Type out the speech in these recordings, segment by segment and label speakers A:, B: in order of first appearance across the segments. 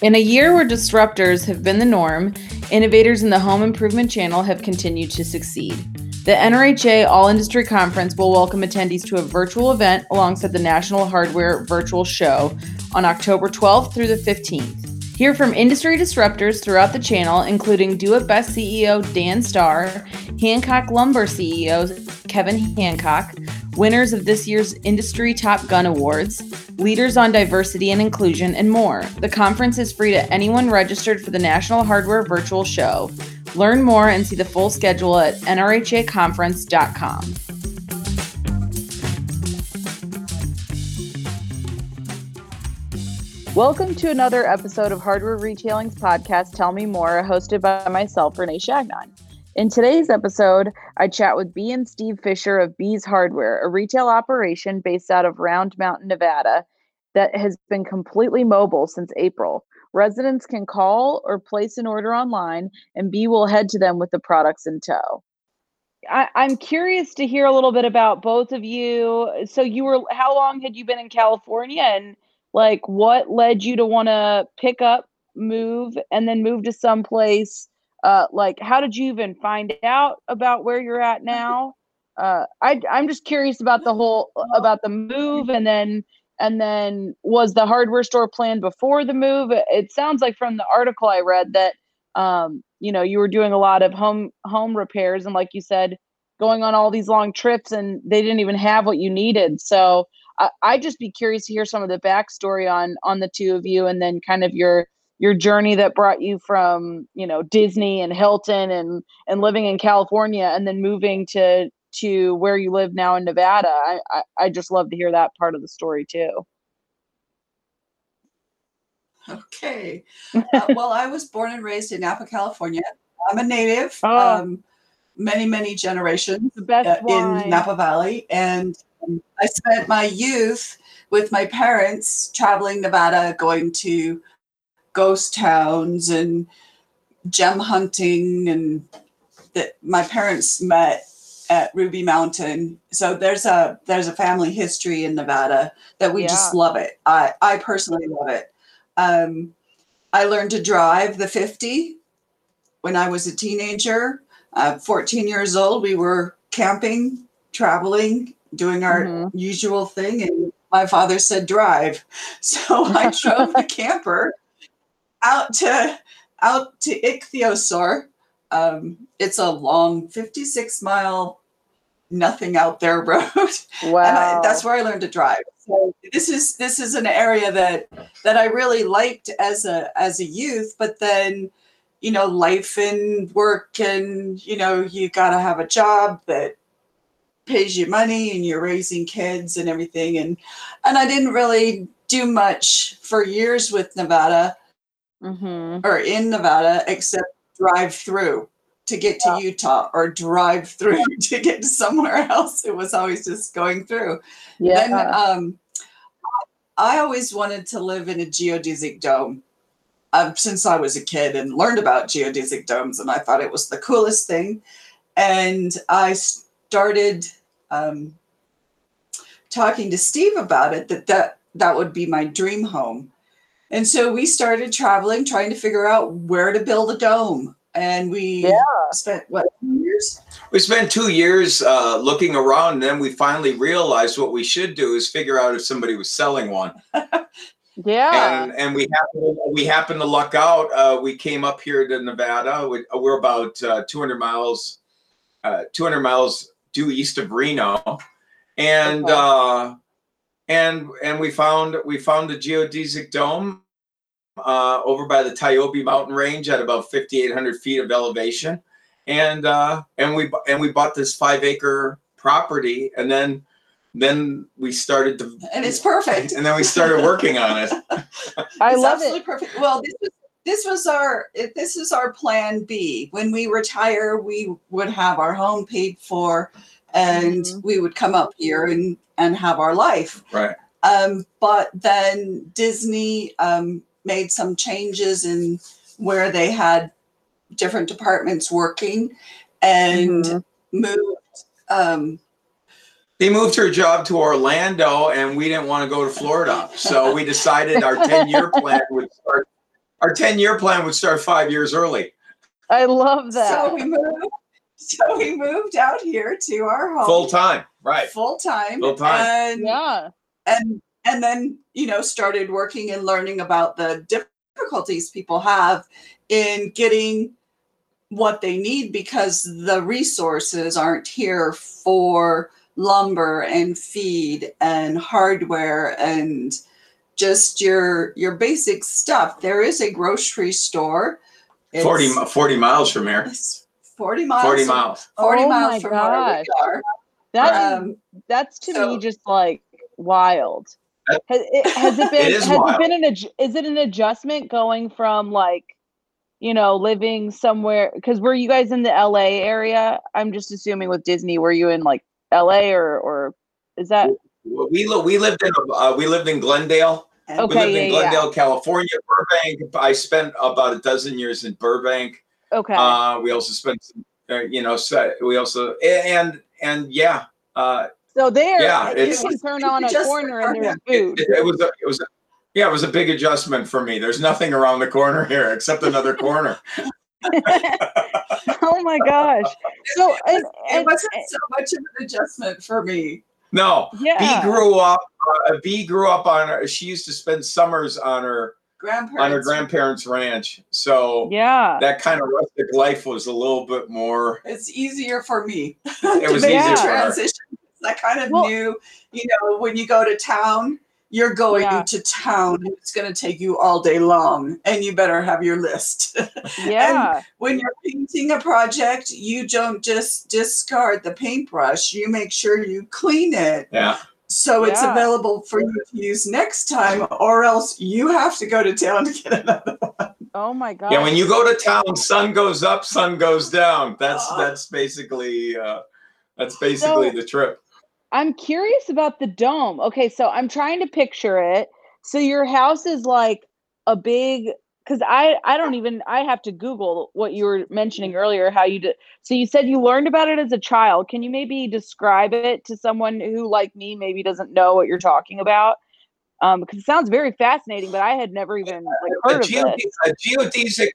A: In a year where disruptors have been the norm, innovators in the home improvement channel have continued to succeed. The NRHA All Industry Conference will welcome attendees to a virtual event alongside the National Hardware Virtual Show on October 12th through the 15th. Hear from industry disruptors throughout the channel, including Do It Best CEO Dan Starr, Hancock Lumber CEO Kevin Hancock, winners of this year's Industry Top Gun Awards, leaders on diversity and inclusion, and more. The conference is free to anyone registered for the National Hardware Virtual Show. Learn more and see the full schedule at nrhaconference.com. Welcome to another episode of Hardware Retailing's podcast, Tell Me More, hosted by myself, Renee Changnon. In today's episode, I chat with B and Steve Fisher of B's Hardware, a retail operation based out of Round Mountain, Nevada, that has been completely mobile since April. Residents can call or place an order online, and B will head to them with the products in tow. I, I'm curious to hear a little bit about both of you. So, you were how long had you been in California, and like what led you to want to pick up, move, and then move to someplace? uh, like how did you even find out about where you're at now uh, I, i'm just curious about the whole about the move and then and then was the hardware store planned before the move it sounds like from the article i read that um, you know you were doing a lot of home home repairs and like you said going on all these long trips and they didn't even have what you needed so I, i'd just be curious to hear some of the backstory on on the two of you and then kind of your your journey that brought you from you know Disney and Hilton and and living in California and then moving to to where you live now in Nevada. I I, I just love to hear that part of the story too.
B: Okay. Uh, well, I was born and raised in Napa, California. I'm a native. Oh. Um, many many generations uh, in Napa Valley, and I spent my youth with my parents traveling Nevada, going to ghost towns and gem hunting and that my parents met at Ruby Mountain. So there's a there's a family history in Nevada that we yeah. just love it. I I personally love it. Um, I learned to drive the 50 when I was a teenager. Uh, 14 years old, we were camping, traveling, doing our mm-hmm. usual thing, and my father said drive. So I drove the camper out to out to Ichthyosaur. Um, it's a long 56 mile nothing out there road. Wow. and I, that's where I learned to drive. So this is this is an area that that I really liked as a as a youth, but then you know life and work and you know you got to have a job that pays you money and you're raising kids and everything and and I didn't really do much for years with Nevada mm-hmm. or in Nevada except drive through to get to yeah. Utah or drive through to get to somewhere else. It was always just going through. Yeah. Then um, I always wanted to live in a geodesic dome um, since I was a kid and learned about geodesic domes, and I thought it was the coolest thing. And I started um, talking to Steve about it that that that would be my dream home. And so we started traveling, trying to figure out where to build a dome. And we yeah. spent what years?
C: We spent two years uh, looking around, and then we finally realized what we should do is figure out if somebody was selling one.
A: yeah.
C: And, and we happened we happened to luck out. Uh, we came up here to Nevada. We, are about uh, 200 miles, uh, 200 miles due east of Reno, and. Okay uh, and and we found we found the geodesic dome uh, over by the Toiyabe Mountain Range at about 5,800 feet of elevation, and uh, and we and we bought this five acre property, and then then we started to
B: and it's perfect,
C: and then we started working on it.
A: I it's love it.
B: Perfect. Well, this was this was our this is our plan B. When we retire, we would have our home paid for, and mm-hmm. we would come up here and and have our life.
C: Right.
B: Um, but then Disney um, made some changes in where they had different departments working. and mm-hmm. moved. Um,
C: they moved her job to Orlando, and we didn't want to go to Florida, so we decided our ten year plan would start. Our ten year plan would start five years early.
A: I love that.
B: So we moved. So we moved out here to our home
C: full time, right?
B: Full time,
C: full time,
B: and yeah, and and then you know started working and learning about the difficulties people have in getting what they need because the resources aren't here for lumber and feed and hardware and just your your basic stuff. There is a grocery store.
C: It's, 40, 40 miles from here.
B: 40 miles
C: 40 miles.
B: 40 oh miles from gosh. where we are.
A: That um, that's to so, me just like wild. Has it, has it been it has wild. it been an is it an adjustment going from like you know living somewhere because were you guys in the la area? I'm just assuming with disney were you in like la or or is that
C: we we lived in uh, we lived in glendale okay, we lived yeah, in glendale yeah. california burbank i spent about a dozen years in burbank
A: okay
C: uh, we also spent uh, you know so we also and and yeah uh,
A: so there, yeah, you can turn on a corner and there's food.
C: It, it, it was a, it was a, yeah, it was a big adjustment for me. There's nothing around the corner here except another corner.
A: oh my gosh! So
B: and, and, it wasn't so much of an adjustment for me.
C: No, yeah. B grew up. Uh, B grew up on. Her, she used to spend summers on her
B: grandparents
C: on her grandparents' ranch. So
A: yeah,
C: that kind of rustic life was a little bit more.
B: It's easier for me.
C: It was easier
B: transition. I kind of well, knew, you know, when you go to town, you're going yeah. to town it's going to take you all day long and you better have your list.
A: Yeah.
B: when you're painting a project you don't just discard the paintbrush you make sure you clean it.
C: Yeah.
B: So it's available for you to use next time or else you have to go to town to get another one.
A: Oh my god
C: yeah when you go to town sun goes up sun goes down. That's uh, that's basically uh that's basically so, the trip
A: I'm curious about the dome. Okay, so I'm trying to picture it. So your house is like a big because I I don't even I have to Google what you were mentioning earlier. How you did. So you said you learned about it as a child. Can you maybe describe it to someone who, like me, maybe doesn't know what you're talking about? Um, because it sounds very fascinating, but I had never even like heard a of this.
C: A geodesic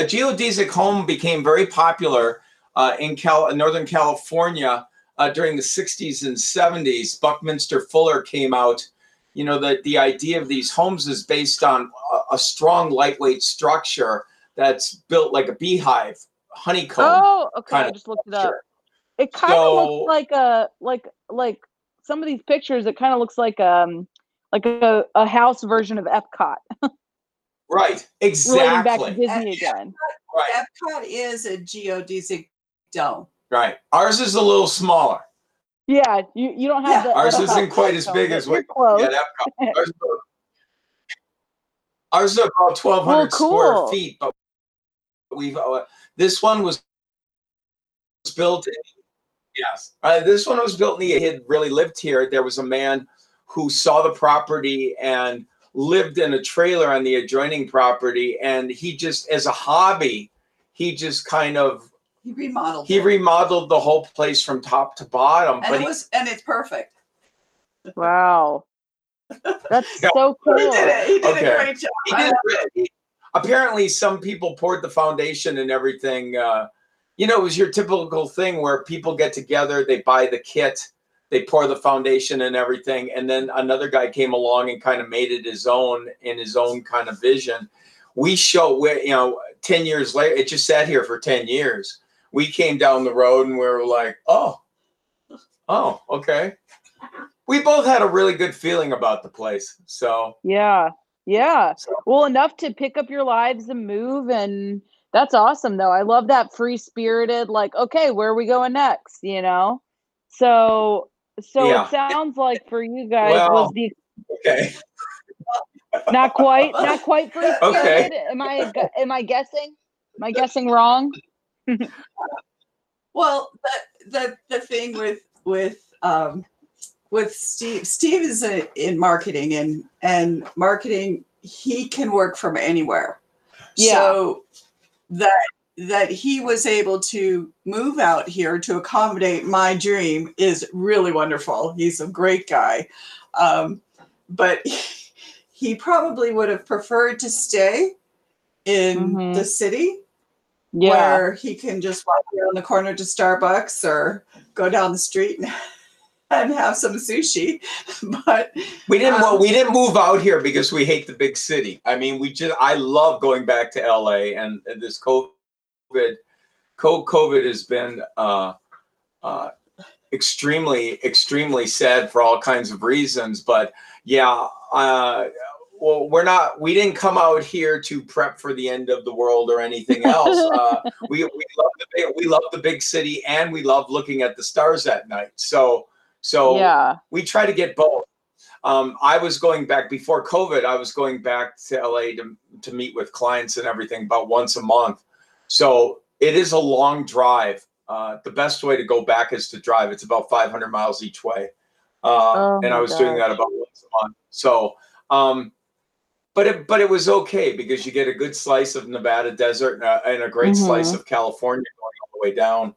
C: a geodesic home became very popular uh, in Cal Northern California uh, during the 60s and 70s, Buckminster Fuller came out. You know, the, the idea of these homes is based on a, a strong, lightweight structure that's built like a beehive, honeycomb.
A: Oh, okay. I just looked it up. It kind so, of looks like a like like some of these pictures. It kind of looks like um like a, a house version of Epcot.
C: right. Exactly.
A: back to Disney again.
B: Epcot, right. Epcot is a geodesic dome.
C: Right. Ours is a little smaller.
A: Yeah, you, you don't have
C: yeah, the ours isn't quite as big as what yeah, ours, ours is about twelve hundred cool. square feet, but we've uh, this one was built. In, yes, uh, this one was built. In the, he had really lived here. There was a man who saw the property and lived in a trailer on the adjoining property, and he just, as a hobby, he just kind of
B: he remodeled.
C: He it. remodeled the whole place from top to bottom.
B: And it he, was and it's perfect.
A: Wow. That's yeah. so cool.
B: He did it. He did okay. a great job. He did
C: it. Apparently, some people poured the foundation and everything. Uh, you know, it was your typical thing where people get together, they buy the kit, they pour the foundation and everything, and then another guy came along and kind of made it his own in his own kind of vision. We show, you know, ten years later, it just sat here for ten years we came down the road and we were like, oh, oh, okay. We both had a really good feeling about the place. So
A: yeah, yeah. So. Well, enough to pick up your lives and move, and that's awesome. Though I love that free spirited, like, okay, where are we going next? You know. So, so yeah. it sounds like for you guys well, was the
C: okay.
A: not quite, not quite free spirited. Okay. Am I am I guessing? Am I guessing wrong?
B: well, the, the the thing with with um, with Steve, Steve is a, in marketing and and marketing. He can work from anywhere. Yeah. So that that he was able to move out here to accommodate my dream is really wonderful. He's a great guy. Um, but he probably would have preferred to stay in mm-hmm. the city yeah. where he can just walk around the corner to Starbucks or go down the street and, and have some sushi. but
C: we didn't um, we didn't move out here because we hate the big city. I mean, we just I love going back to LA and, and this COVID COVID has been uh, uh, extremely extremely sad for all kinds of reasons. But yeah, uh, well, we're not. We didn't come out here to prep for the end of the world or anything else. Uh, we we love the big, we love the big city, and we love looking at the stars at night. So so yeah, we try to get both. Um, I was going back before COVID. I was going back to LA to to meet with clients and everything about once a month. So it is a long drive. Uh, the best way to go back is to drive. It's about 500 miles each way, uh, oh and I was gosh. doing that about once a month. So. Um, but it, but it was okay because you get a good slice of Nevada desert and a, and a great mm-hmm. slice of California going all the way down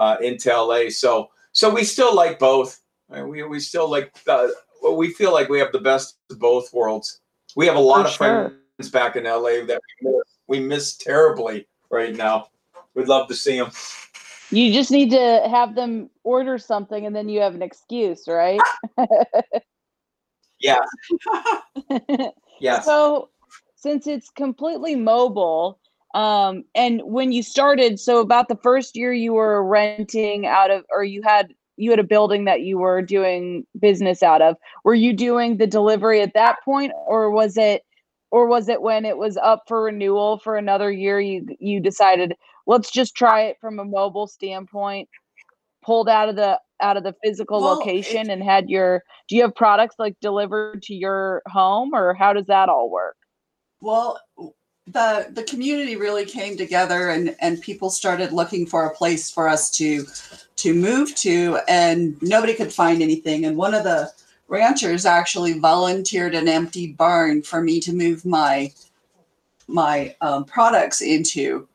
C: uh, into LA. So so we still like both. We we still like uh, well, we feel like we have the best of both worlds. We have a lot For of sure. friends back in LA that we miss, we miss terribly right now. We'd love to see them.
A: You just need to have them order something, and then you have an excuse, right?
C: yeah.
A: Yes. So since it's completely mobile, um, and when you started, so about the first year you were renting out of, or you had you had a building that you were doing business out of. Were you doing the delivery at that point, or was it, or was it when it was up for renewal for another year? You you decided let's just try it from a mobile standpoint, pulled out of the out of the physical well, location and had your do you have products like delivered to your home or how does that all work?
B: Well the the community really came together and and people started looking for a place for us to to move to and nobody could find anything. And one of the ranchers actually volunteered an empty barn for me to move my my um, products into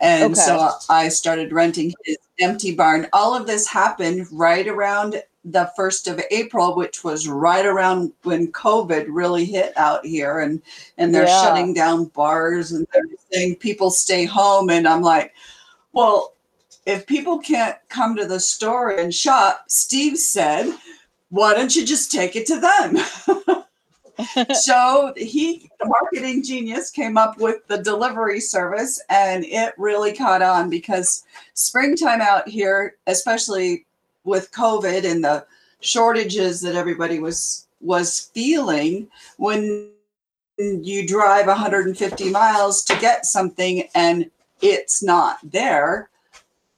B: and okay. so I started renting his empty barn. All of this happened right around the 1st of April, which was right around when COVID really hit out here. And, and they're yeah. shutting down bars and they're saying people stay home. And I'm like, well, if people can't come to the store and shop, Steve said, why don't you just take it to them? so he, the marketing genius, came up with the delivery service, and it really caught on because springtime out here, especially with COVID and the shortages that everybody was was feeling when you drive 150 miles to get something and it's not there.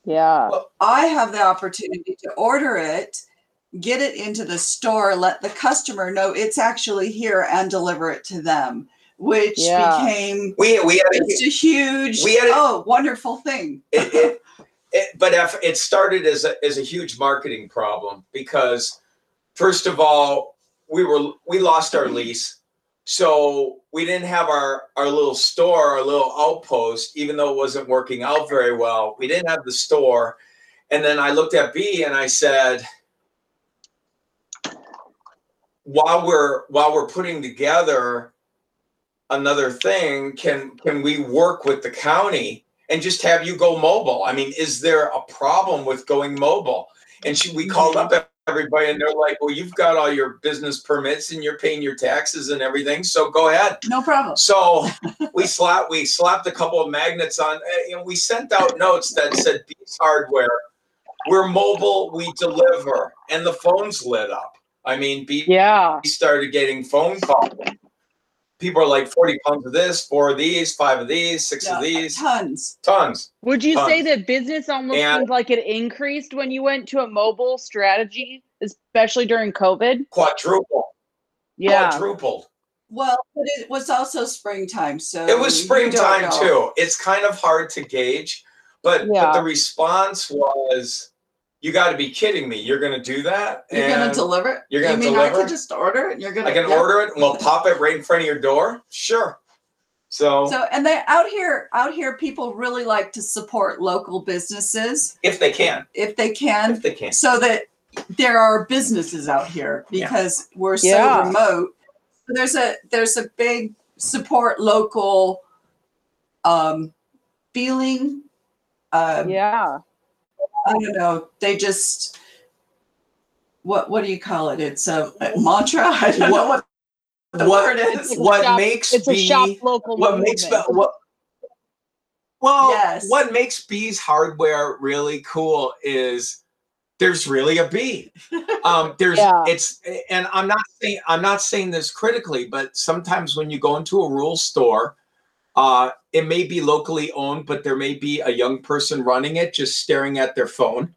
A: Yeah.
B: Well, I have the opportunity to order it get it into the store, let the customer know it's actually here and deliver it to them, which yeah. became
C: we we had
B: a, a huge we had a, oh wonderful thing.
C: It, it, it, but it started as a as a huge marketing problem because first of all we were we lost our lease. So we didn't have our, our little store, our little outpost, even though it wasn't working out very well. We didn't have the store. And then I looked at B and I said, while we're while we're putting together another thing, can can we work with the county and just have you go mobile? I mean, is there a problem with going mobile? And she, we called up everybody and they're like, well, you've got all your business permits and you're paying your taxes and everything. So go ahead.
B: No problem.
C: So we slapped, we slapped a couple of magnets on, and eh, we sent out notes that said Beast Hardware. We're mobile, we deliver. And the phones lit up. I mean, B yeah, started getting phone calls. People are like 40 pounds of this, four of these, five of these, six yeah, of these.
B: Tons.
C: Tons.
A: Would you
C: tons.
A: say that business almost and, seems like it increased when you went to a mobile strategy, especially during COVID?
C: Quadruple.
A: Yeah.
C: Quadrupled.
B: Well, but it was also springtime. So
C: it was springtime too. It's kind of hard to gauge, but, yeah. but the response was you got to be kidding me. You're going to do that?
B: You're going to deliver it?
C: You're going
B: to
C: deliver? I
B: can just order it? You're going
C: to I can order it and we'll pop it right in front of your door? Sure. So,
B: so and they out here out here people really like to support local businesses
C: if they can,
B: if they can,
C: if they can,
B: so that there are businesses out here because yeah. we're so
A: yeah.
B: remote. There's a there's a big support local um feeling. Um,
A: yeah.
B: I don't know. They just what what do you call it? It's a, a mantra. I don't know what the
C: what,
B: word is.
C: What
A: shop,
C: makes
A: it's
C: B,
A: a shop local
C: what
A: movement.
C: makes what well
B: Yes.
C: what makes B's hardware really cool is there's really a B. Um, there's
A: Yeah.
C: it's and I'm not saying I'm not saying this critically, but sometimes when you go into a rural store, uh, it may be locally owned, but there may be a young person running it, just staring at their phone,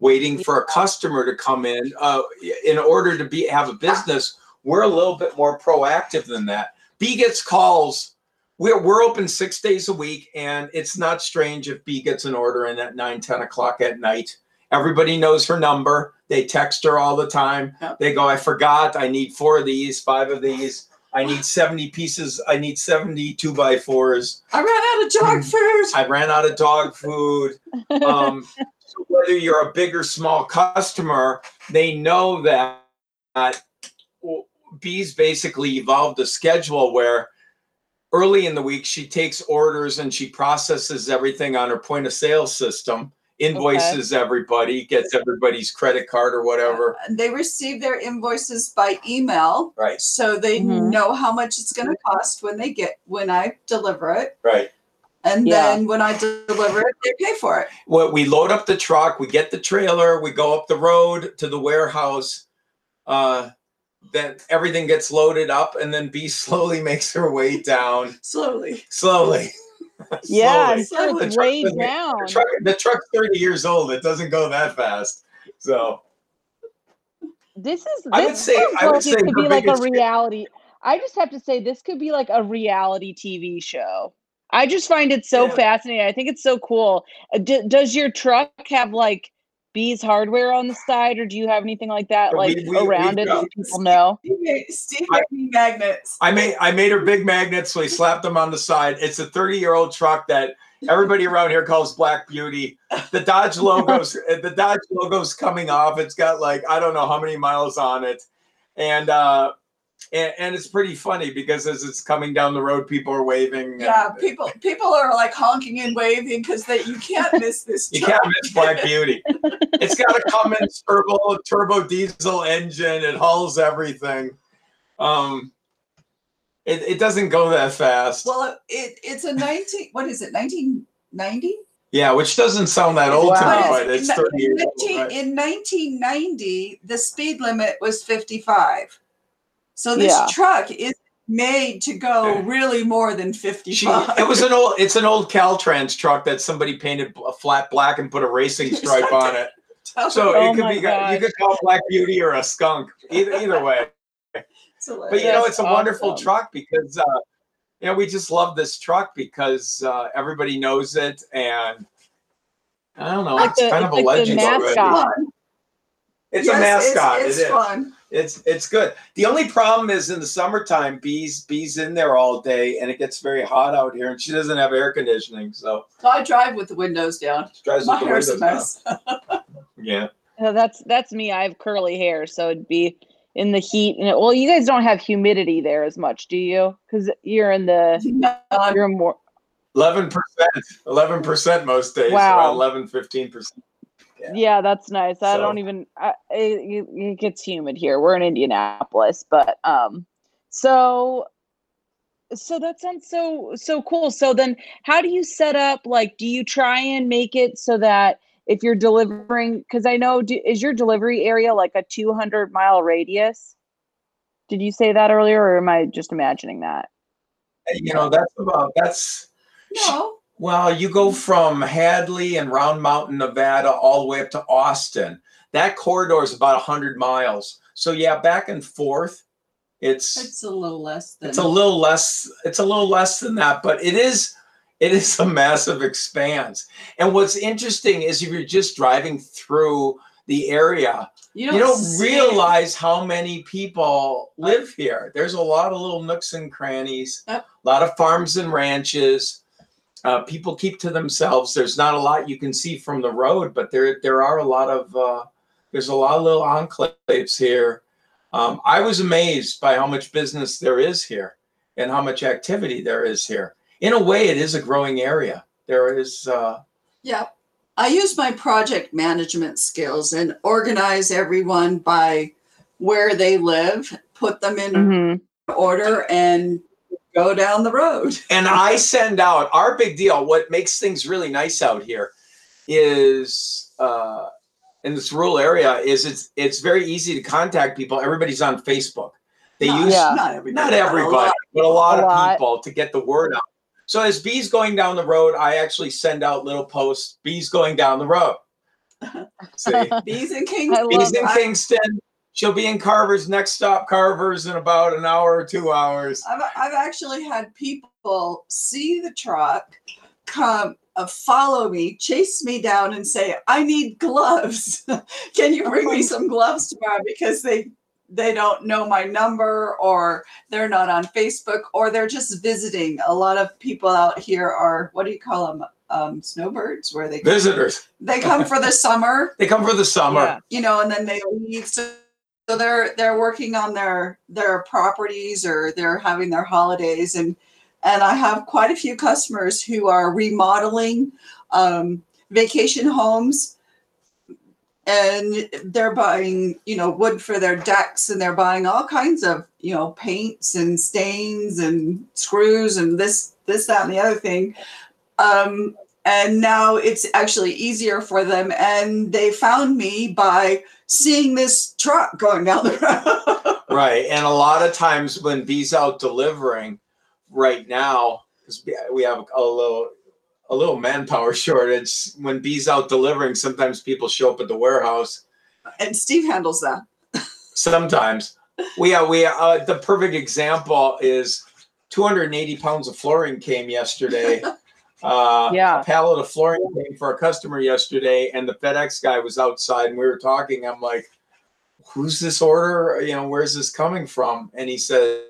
C: waiting for a customer to come in. Uh, in order to be have a business, we're a little bit more proactive than that. B gets calls. We're, we're open six days a week, and it's not strange if B gets an order in at 9, 10 o'clock at night. Everybody knows her number. They text her all the time.
B: Yep.
C: They go, I forgot. I need four of these, five of these. I need 70 pieces. I need 70 two by fours.
B: I ran out of dog food.
C: I ran out of dog food. Um, so whether you're a big or small customer, they know that uh, Bees basically evolved a schedule where early in the week she takes orders and she processes everything on her point of sale system, invoices everybody, gets everybody's credit card or whatever.
B: And they receive their invoices by email,
C: Right,
B: so they
A: Mhm.
B: know how much it's going to cost when they get when I deliver it,
C: right.
B: and
A: Yeah.
B: then when I deliver it, they pay for it.
C: Well, we load up the truck, we get the trailer, we go up the road to the warehouse. Uh, then everything gets loaded up, and then B slowly makes her way down.
B: Slowly.
C: Slowly.
A: yeah, I'm sure
C: The
A: it's
C: truck
A: way
C: doesn't-
A: down.
C: The, truck, the truck's 30 years old. It doesn't go that fast. So
A: This is.
C: I would
A: this
C: say- I would
A: like
C: say
A: it could be like a
C: biggest-
A: reality. I just have to say this could be like a reality TV show. I just find it so
C: Yeah.
A: fascinating. I think it's so cool. Uh, d- does your truck have like B's hardware on the side, or do you have anything like that
C: We-
A: like
C: we-
A: around
C: we've
A: it that
C: got-
A: people know?
B: Steve made, Steve
C: I-
B: made me magnets.
C: I made I made her big magnets, so we slapped them on the side. It's a 30 year old truck that everybody around here calls Black Beauty. The Dodge logos, the Dodge logo's coming off. It's got like I don't know how many miles on it, and uh, and, and it's pretty funny because as it's coming down the road, people are waving.
B: Yeah,
C: and
B: people people are like honking and waving because they you can't miss this.
C: You can't miss Black Beauty. It's got a Cummins turbo turbo diesel engine. It hauls everything. Um, it, it doesn't go that fast.
B: Well, it, it's a nineteen. What is it? Nineteen ninety.
C: Yeah, which doesn't sound that old to me, but it's 30 years old. Right?
B: in 1990, the speed limit was 55. So this
A: Yeah.
B: truck is made to go really more than
C: She,
B: 55.
C: it was an old, it's an old Caltrans truck that somebody painted a flat black and put a racing stripe on it. So
A: Oh
C: it could
A: my
C: be, you could call Black Beauty or a skunk, either either way. But you know, it's a wonderful truck because, uh, you know, we just love this truck because uh, everybody knows it, and I don't know,
A: Like
C: it's
A: the-
C: kind
A: it's
C: of a
A: like the
C: legend already.
A: mascot.
B: fun.
C: It's a mascot.
B: It's,
C: it
B: it's
C: is.
B: fun.
C: It's it's good. The only problem is in the summertime, bees bees in there all day, and it gets very hot out here, and she doesn't have air conditioning, so
B: So I drive with the windows down.
C: she drives
B: My
C: with the
B: hair's a
C: windows down.
B: mess.
C: Yeah,
A: Uh, that's that's me. I have curly hair, so it'd be in the heat. And it, well, you guys don't have humidity there as much, do you? Because you're in the you're more.
C: eleven percent, eleven percent most days,
A: Wow.
C: around 11, 15 percent. Yeah.
A: Yeah, that's nice. I don't even. I, it, it gets humid here. We're in Indianapolis, but um, so so that sounds so so cool. So then, how do you set up? Like, do you try and make it so that if you're delivering, because I know, do, is your delivery area like a 200 mile radius? Did you say that earlier, or am I just imagining that?
C: You know, that's about that's
B: no.
C: Well, you go from Hadley and Round Mountain, Nevada, all the way up to Austin. That corridor is about hundred miles. So yeah, back and forth. It's
B: It's a little less than.
C: it's a little less it's a little less than that but it is it is a massive expanse and what's interesting is if you're just driving through the area, you don't, you don't realize how many people live here. There's a lot of little nooks and crannies, a lot of farms and ranches. Uh, people keep to themselves. There's not a lot you can see from the road, but there there are a lot of uh, there's a lot of little enclaves here. Um, I was amazed by how much business there is here and how much activity there is here. In a way, it is a growing area. There is. Uh,
B: yeah, I use my project management skills and organize everyone by where they live, put them in mm-hmm. order, and go down the road.
C: and I send out our big deal. What makes things really nice out here is uh, in this rural area is it's it's very easy to contact people. Everybody's on Facebook. They use yeah. not everybody, not everybody, but a lot, a lot of people to get the word out. So as bees going down the road, I actually send out little posts. Bees going down the road.
B: See, bees in Kingston.
C: Bees in Kingston. She'll be in Carver's next stop, Carver's, in about an hour or two hours.
B: I've, I've actually had people see the truck, come, uh, follow me, chase me down, and say, "I need gloves. Can you bring me some gloves tomorrow?" Because they they don't know my number or they're not on Facebook or they're just visiting. A lot of people out here are what do you call them? Um, snowbirds, where they
C: visitors.
B: They come for the summer.
C: they come for the summer, yeah.
B: you know, and then they leave. So, so they're they're working on their their properties or they're having their holidays and and I have quite a few customers who are remodeling um, vacation homes. And they're buying you know wood for their decks and they're buying all kinds of you know paints and stains and screws and this this that and the other thing. Um, and now it's actually easier for them and they found me by seeing this truck going down the road
C: right and a lot of times when bees out delivering right now because we have a little a little manpower shortage. When Bee's out delivering, sometimes people show up at the warehouse.
B: And Steve handles that.
C: sometimes. We uh, we uh, the perfect example is 280 pounds of flooring came yesterday. Uh, yeah. A pallet of flooring came for a customer yesterday, and the FedEx guy was outside, and we were talking. I'm like, "Who's this order? You know, where's this coming from?" And he said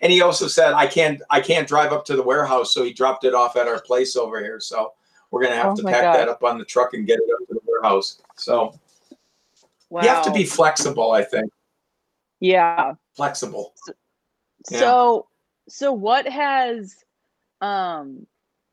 C: and he also said I can't I can't drive up to the warehouse, so he dropped it off at our place over here. So we're gonna have oh to pack God. that up on the truck and get it up to the warehouse. So wow. you have to be flexible, I think.
A: Yeah,
C: flexible.
A: So, yeah. so so what has um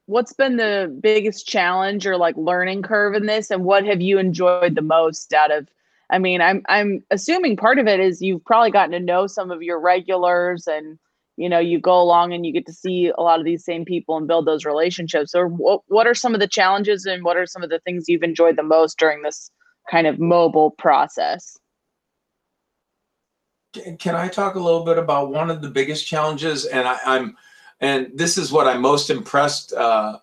A: what's been the biggest challenge or like learning curve in this and what have you enjoyed the most out of I mean, I'm I'm assuming part of it is you've probably gotten to know some of your regulars and you know, you go along and you get to see a lot of these same people and build those relationships. Or what what are some of the challenges and what are some of the things you've enjoyed the most during this kind of mobile process?
C: Can I talk a little bit about one of the biggest challenges? And I, am and this is what I'm most impressed uh,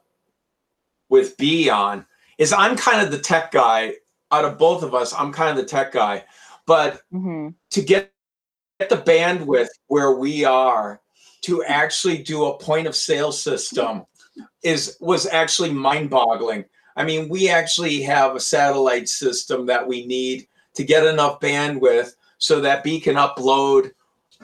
C: with B on is I'm kind of the tech guy out of both of us, I'm kind of the tech guy, but mm-hmm. to get the bandwidth where we are to actually do a point of sale system is was actually mind-boggling. I mean, we actually have a satellite system that we need to get enough bandwidth so that B can upload,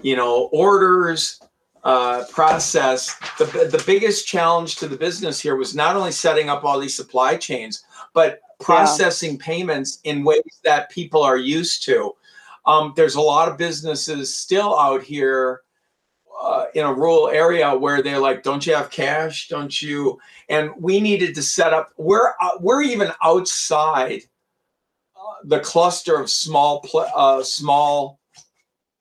C: you know, orders, uh, process. The, the biggest challenge to the business here was not only setting up all these supply chains, but processing yeah. payments in ways that people are used to. Um, there's a lot of businesses still out here uh, in a rural area where they're like, "Don't you have cash? Don't you?" And we needed to set up. We're uh, we're even outside uh, the cluster of small uh, small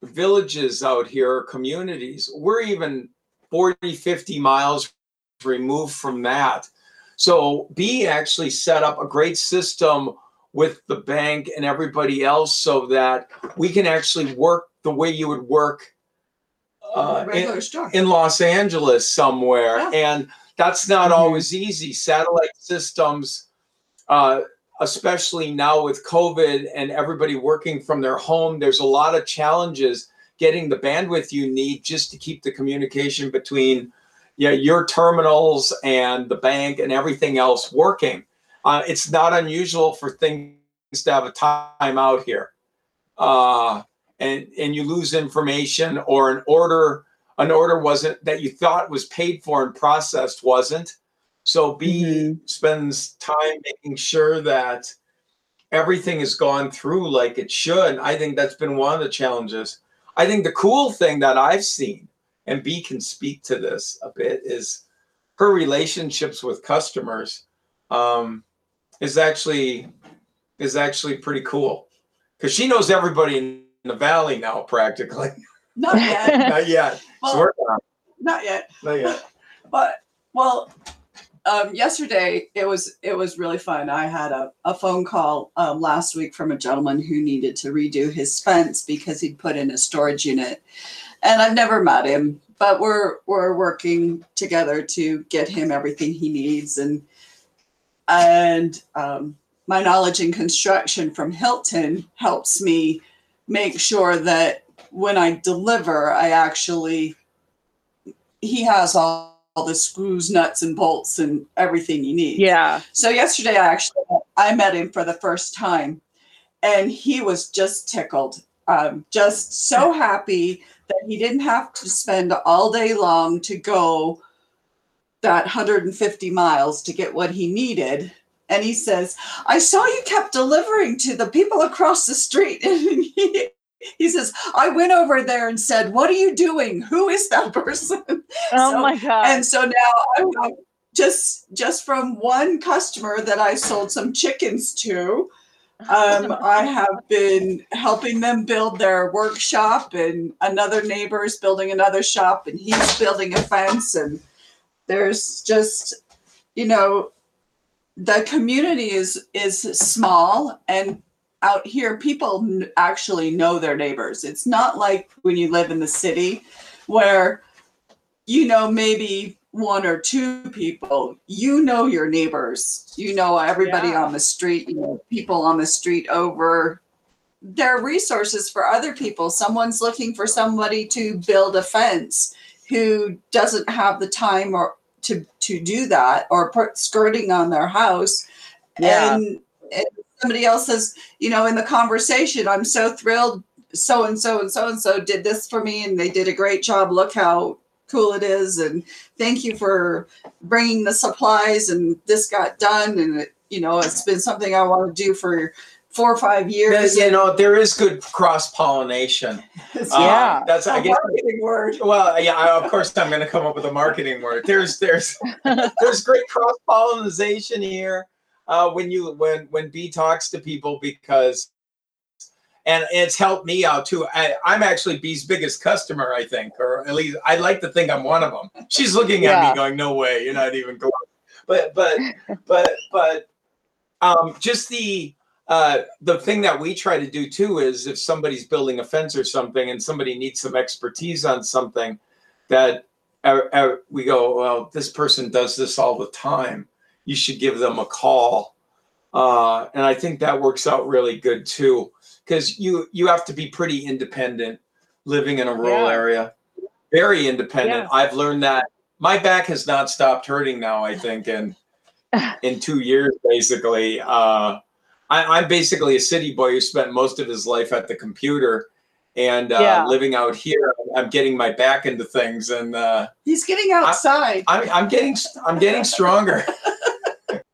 C: villages out here, communities. We're even 40, 50 miles removed from that. So Bee actually set up a great system with the bank and everybody else so that we can actually work the way you would work uh, in, in, Los Angeles somewhere. Yeah. And that's not mm-hmm. always easy. Satellite systems, uh, especially now with COVID and everybody working from their home, there's a lot of challenges getting the bandwidth you need just to keep the communication between yeah, your terminals and the bank and everything else working. Uh, it's not unusual for things to have a time out here. Uh, and and you lose information or an order an order wasn't that you thought was paid for and processed wasn't. So B mm-hmm. spends time making sure that everything has gone through like it should. I think that's been one of the challenges. I think the cool thing that I've seen, and B can speak to this a bit, is her relationships with customers um, is actually is actually pretty cool because she knows everybody in the valley now practically.
B: Not yet.
C: not yet.
B: Well, not yet.
C: Not yet.
B: But well, um, yesterday it was it was really fun. I had a, a phone call um, last week from a gentleman who needed to redo his fence because he'd put in a storage unit, and I've never met him, but we're we're working together to get him everything he needs and and um, my knowledge in construction from Hilton helps me make sure that when I deliver, I actually he has all, all the screws, nuts, and bolts and everything you need.
A: Yeah.
B: So yesterday, I actually I met him for the first time, and he was just tickled, um, just so happy that he didn't have to spend all day long to go that 150 miles to get what he needed and he says, I saw you kept delivering to the people across the street. And he, he says, I went over there and said, What are you doing? Who is that person?
A: Oh so, my God.
B: And so now I'm just just from one customer that I sold some chickens to. Um, I have been helping them build their workshop, and another neighbor is building another shop, and he's building a fence. And there's just, you know, the community is is small and out here people actually know their neighbors. It's not like when you live in the city where you know maybe one or two people. You know your neighbors. You know everybody yeah. on the street you know people on the street over. There are resources for other people. Someone's looking for somebody to build a fence who doesn't have the time or to to do that or put skirting on their house. Yeah. and, and somebody else says you know in the conversation i'm so thrilled so and so and so and so did this for me and they did a great job look how cool it is and thank you for bringing the supplies and this got done and it, you know it's been something i want to do for four or five years.
C: you know, there is good cross pollination.
A: yeah,
B: uh, that's a I guess, marketing word.
C: Well, yeah, I, of course I'm going to come up with a marketing word. There's there's there's great cross pollination here uh, when you when when B talks to people because. And it's helped me out too. I, am actually B's biggest customer, I think, or at least I like to think I'm one of them. She's looking at me going, "No way, you're not even close." But but but but um, just the uh, the thing that we try to do too is if somebody's building a fence or something and somebody needs some expertise on something that uh, uh, we go well this person does this all the time you should give them a call uh, and i think that works out really good too because you you have to be pretty independent living in a rural yeah. area very independent yeah. i've learned that my back has not stopped hurting now i think in in two years basically uh, I, am basically a city boy who spent most of his life at the computer and uh, yeah. living out here. I'm getting my back into things, and uh,
B: he's getting outside.
C: I, I'm, I'm getting I'm getting stronger.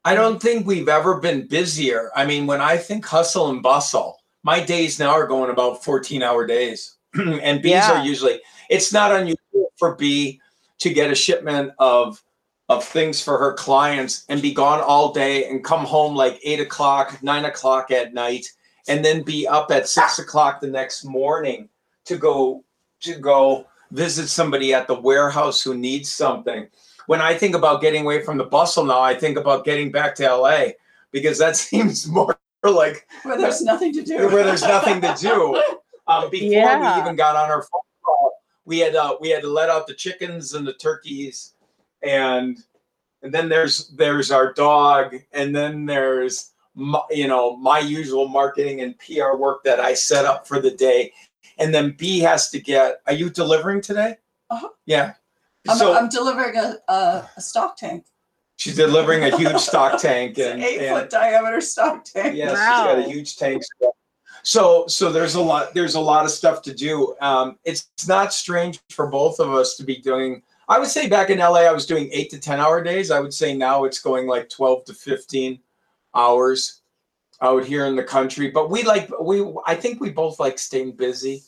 C: I don't think we've ever been busier. I mean, when I think hustle and bustle, my days now are going about 14 hour days, and B's yeah. are usually. It's not unusual for B to get a shipment of of things for her clients and be gone all day and come home like eight o'clock, nine o'clock at night, and then be up at six o'clock the next morning to go to go visit somebody at the warehouse who needs something. When I think about getting away from the bustle now, I think about getting back to LA because that seems more like
B: where there's nothing to do.
C: Where there's nothing to do. Um, before yeah. we even got on our phone call, we had uh, we had to let out the chickens and the turkeys and and then there's there's our dog and then there's my, you know my usual marketing and PR work that I set up for the day and then B has to get are you delivering today?
B: Uh-huh.
C: Yeah.
B: I'm, so, I'm delivering a, a, a stock tank.
C: she's delivering a huge stock tank and
B: eight
C: and,
B: foot diameter stock tank.
C: Yes, wow. she's got a huge tank. So so there's a lot there's a lot of stuff to do. Um, it's, it's not strange for both of us to be doing. I would say back in LA, I was doing eight to ten hour days. I would say now it's going like twelve to fifteen hours out here in the country. But we like we I think we both like staying busy.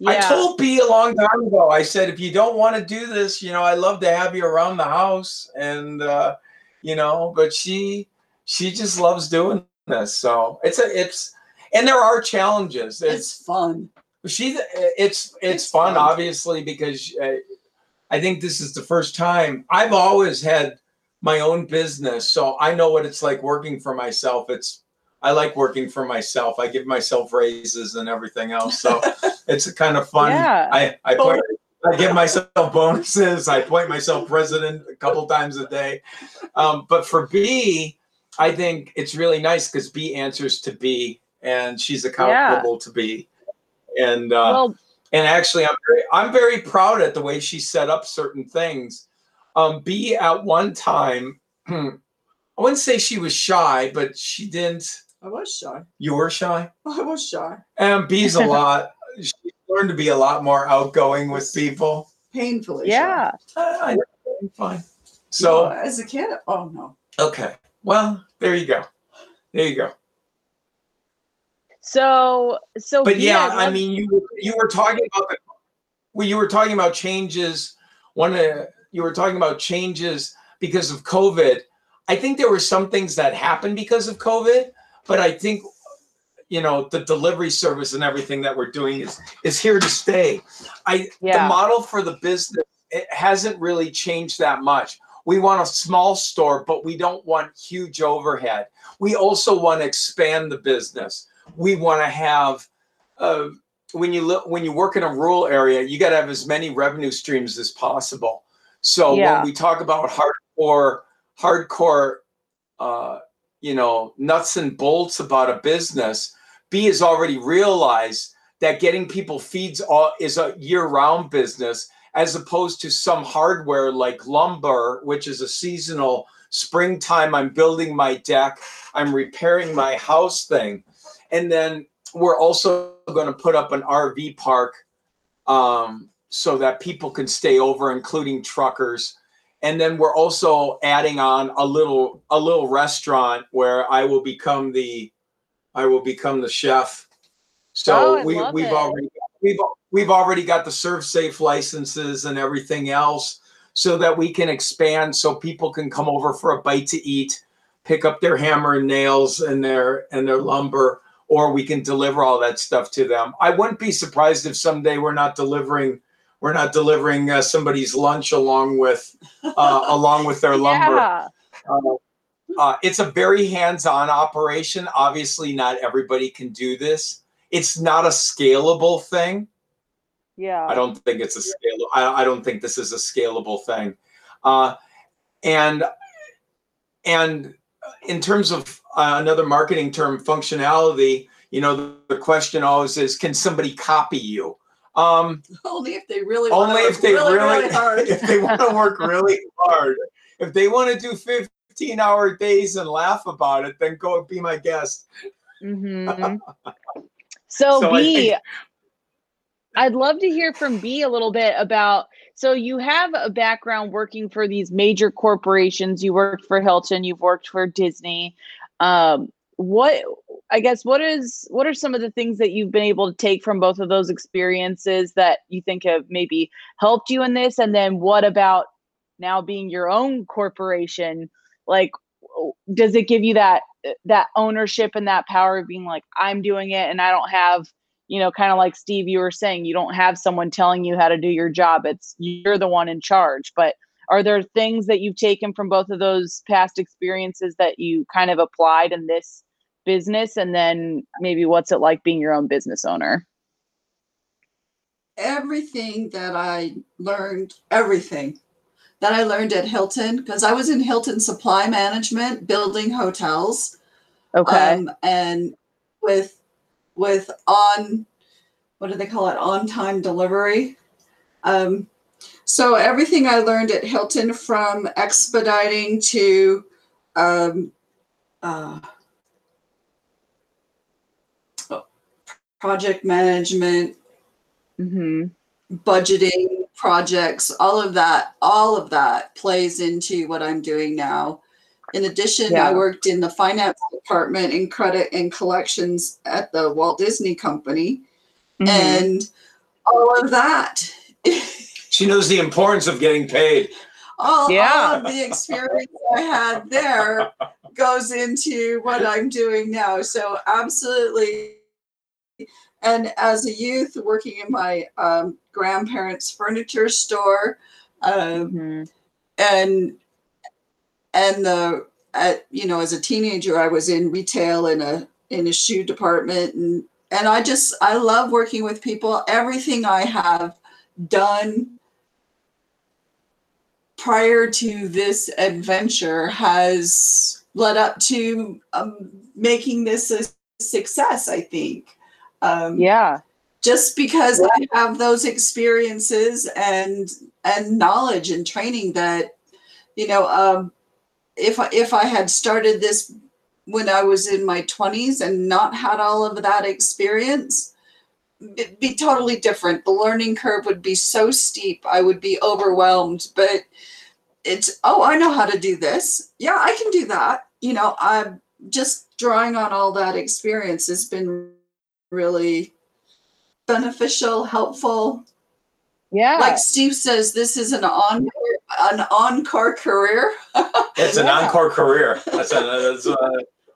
C: Yeah. I told B a long time ago. I said if you don't want to do this, you know, I love to have you around the house, and uh, you know, but she she just loves doing this. So it's a it's and there are challenges.
B: It's, it's fun.
C: She it's it's, it's fun, fun, obviously because uh, I think this is the first time I've always had my own business, so I know what it's like working for myself. It's I like working for myself. I give myself raises and everything else, so it's kind of fun. Yeah. I I, point, I give myself bonuses. I point myself president a couple times a day. Um, but for B, I think it's really nice because B answers to B, and she's accountable yeah. to B, and uh, well, and actually, I'm very, I'm very proud at the way she set up certain things. Um, B at one time, I wouldn't say she was shy, but she didn't.
B: I was shy.
C: You were shy.
B: I was shy.
C: And B's a lot. She learned to be a lot more outgoing with people.
B: Painfully.
A: Yeah.
C: I, am fine. So
B: no, as a kid, oh no.
C: Okay. Well, there you go. There you go.
A: So so
C: But yeah, I, I mean you you were talking about the, well, you were talking about changes. One uh, you were talking about changes because of COVID. I think there were some things that happened because of COVID, but I think you know the delivery service and everything that we're doing is is here to stay. I yeah. the model for the business it hasn't really changed that much. We want a small store, but we don't want huge overhead. We also want to expand the business we want to have uh, when you look when you work in a rural area, you got to have as many revenue streams as possible. So yeah. when we talk about hardcore, hardcore, uh, you know, nuts and bolts about a business, B has already realized that getting people feeds all, is a year-round business, as opposed to some hardware like lumber, which is a seasonal. Springtime, I'm building my deck, I'm repairing my house thing. And then we're also going to put up an RV park um, so that people can stay over, including truckers. And then we're also adding on a little a little restaurant where I will become the I will become the chef. So oh, we we've it. already we've we've already got the ServSafe licenses and everything else so that we can expand so people can come over for a bite to eat, pick up their hammer and nails and their and their lumber or we can deliver all that stuff to them. I wouldn't be surprised if someday we're not delivering we're not delivering uh, somebody's lunch along with uh, along with their lumber. Yeah. Uh, uh, it's a very hands-on operation. Obviously, not everybody can do this. It's not a scalable thing.
A: Yeah.
C: I don't think it's a scale. I, I don't think this is a scalable thing. Uh, and and in terms of uh, another marketing term, functionality, you know, the, the, question always is, can somebody copy you?
B: Um, only if they really
C: only if they really, really, really hard. if they want to work really hard. If they want to do 15 hour days and laugh about it, then go be my guest.
A: Mm-hmm. so, so B, think, I'd love to hear from B a little bit about so you have a background working for these major corporations. You worked for Hilton, you've worked for Disney. Um, what I guess what is what are some of the things that you've been able to take from both of those experiences that you think have maybe helped you in this? And then what about now being your own corporation? Like does it give you that uh, that ownership and that power of being like, I'm doing it and I don't have you know, kind of like Steve, you were saying, you don't have someone telling you how to do your job. It's you're the one in charge. But are there things that you've taken from both of those past experiences that you kind of applied in this business? And then maybe what's it like being your own business owner?
B: Everything that I learned, everything that I learned at Hilton, because I was in Hilton supply management, building hotels.
A: Okay. Um,
B: and with with on what do they call it on time delivery um, So everything I learned at Hilton from expediting to um, uh, project management,
A: mm-hmm.
B: budgeting, projects, all of that, all of that plays into what I'm doing now. In addition, yeah. I worked in the finance department in credit and collections at the Walt Disney Company. Mm-hmm. And all of that.
C: she knows the importance of getting paid.
B: All, yeah. all of the experience I had there goes into what I'm doing now. So, absolutely. And as a youth, working in my um, grandparents' furniture store, um, mm-hmm. and and the at you know as a teenager, I was in retail in a in a shoe department, and and I just I love working with people. Everything I have done prior to this adventure has led up to um, making this a success. I think.
A: Um, yeah.
B: just because I have those experiences and and knowledge and training that you know um, if I, if I had started this when I was in my 20s and not had all of that experience it'd be totally different. The learning curve would be so steep I would be overwhelmed but it's oh I know how to do this. Yeah I can do that. You know I'm just drawing on all that experience has been really beneficial, helpful.
A: Yeah.
B: Like Steve says, this is an on an encore career.
C: it's yeah. an encore career. That's, a, that's a,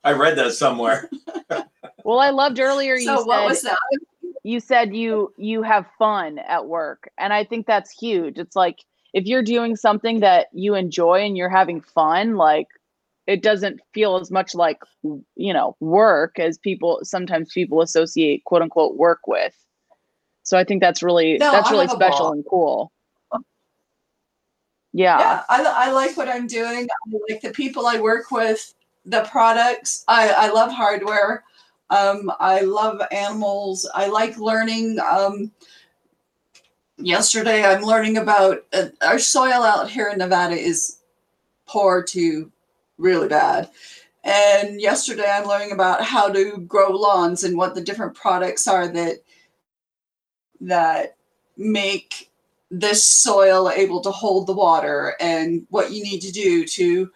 C: I read that somewhere.
A: well, I loved earlier you so said what was that? you said you you have fun at work, and I think that's huge. It's like if you're doing something that you enjoy and you're having fun, like it doesn't feel as much like you know work as people sometimes people associate quote unquote work with so I think that's really no, that's really special and cool. Yeah.
B: Yeah, I, I like what I'm doing. I like the people I work with, the products. I, I love hardware. Um, I love animals. I like learning. Um, yesterday, I'm learning about uh, our soil out here in Nevada is poor to really bad. And yesterday, I'm learning about how to grow lawns and what the different products are that that make this soil able to hold the water and what you need to do to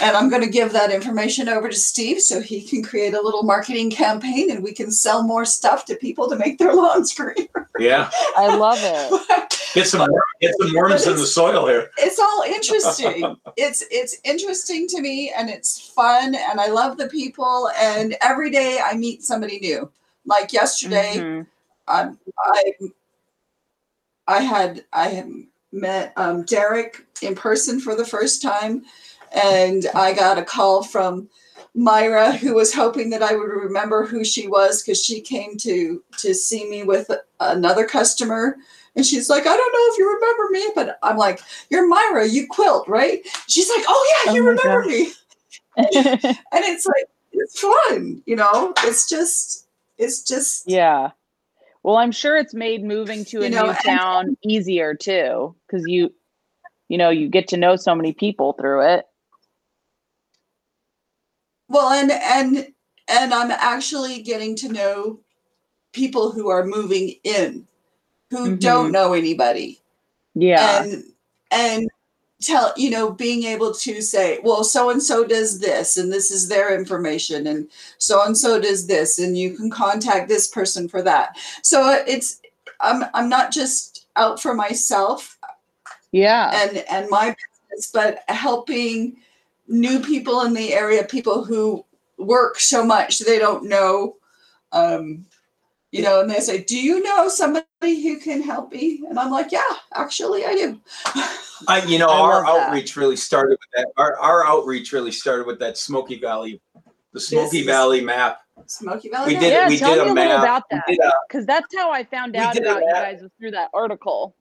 B: and I'm going to give that information over to Steve so he can create a little marketing campaign and we can sell more stuff to people to make their lawns greener.
C: Yeah.
A: I love it.
C: get some get some worms in the soil here.
B: It's all interesting. it's it's interesting to me and it's fun and I love the people and every day I meet somebody new. Like yesterday, mm-hmm. I, I, I had I had met um, Derek in person for the first time, and I got a call from Myra, who was hoping that I would remember who she was because she came to to see me with another customer. And she's like, I don't know if you remember me, but I'm like, You're Myra, you quilt, right? She's like, Oh yeah, oh you oh remember God. me. and it's like it's fun, you know. It's just it's just
A: yeah well, I'm sure it's made moving to a you know, new town easier too, because you, you know, you get to know so many people through it.
B: Well, and and and I'm actually getting to know people who are moving in, who mm-hmm. don't know anybody.
A: Yeah,
B: and and tell you know being able to say well so and so does this and this is their information and so and so does this and you can contact this person for that so it's i'm i'm not just out for myself
A: yeah
B: and and my business but helping new people in the area people who work so much they don't know um you know, and they say, "Do you know somebody who can help me?" And I'm like, "Yeah, actually, I do."
C: I, you know, our outreach that. really started with that. Our, our outreach really started with that Smoky Valley, the Smoky this Valley map.
B: Smoky Valley.
C: We did.
A: Yeah,
C: we
A: tell
C: did
A: me
C: a,
A: a
C: map.
A: about that because that's how I found out about you guys was through that article.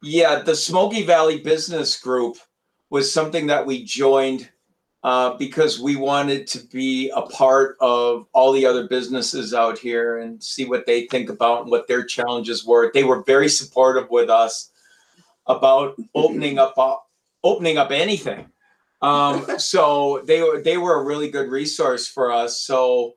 C: Yeah, the Smoky Valley Business Group was something that we joined uh, because we wanted to be a part of all the other businesses out here and see what they think about and what their challenges were. They were very supportive with us about opening up uh, opening up anything. Um, so they were they were a really good resource for us. So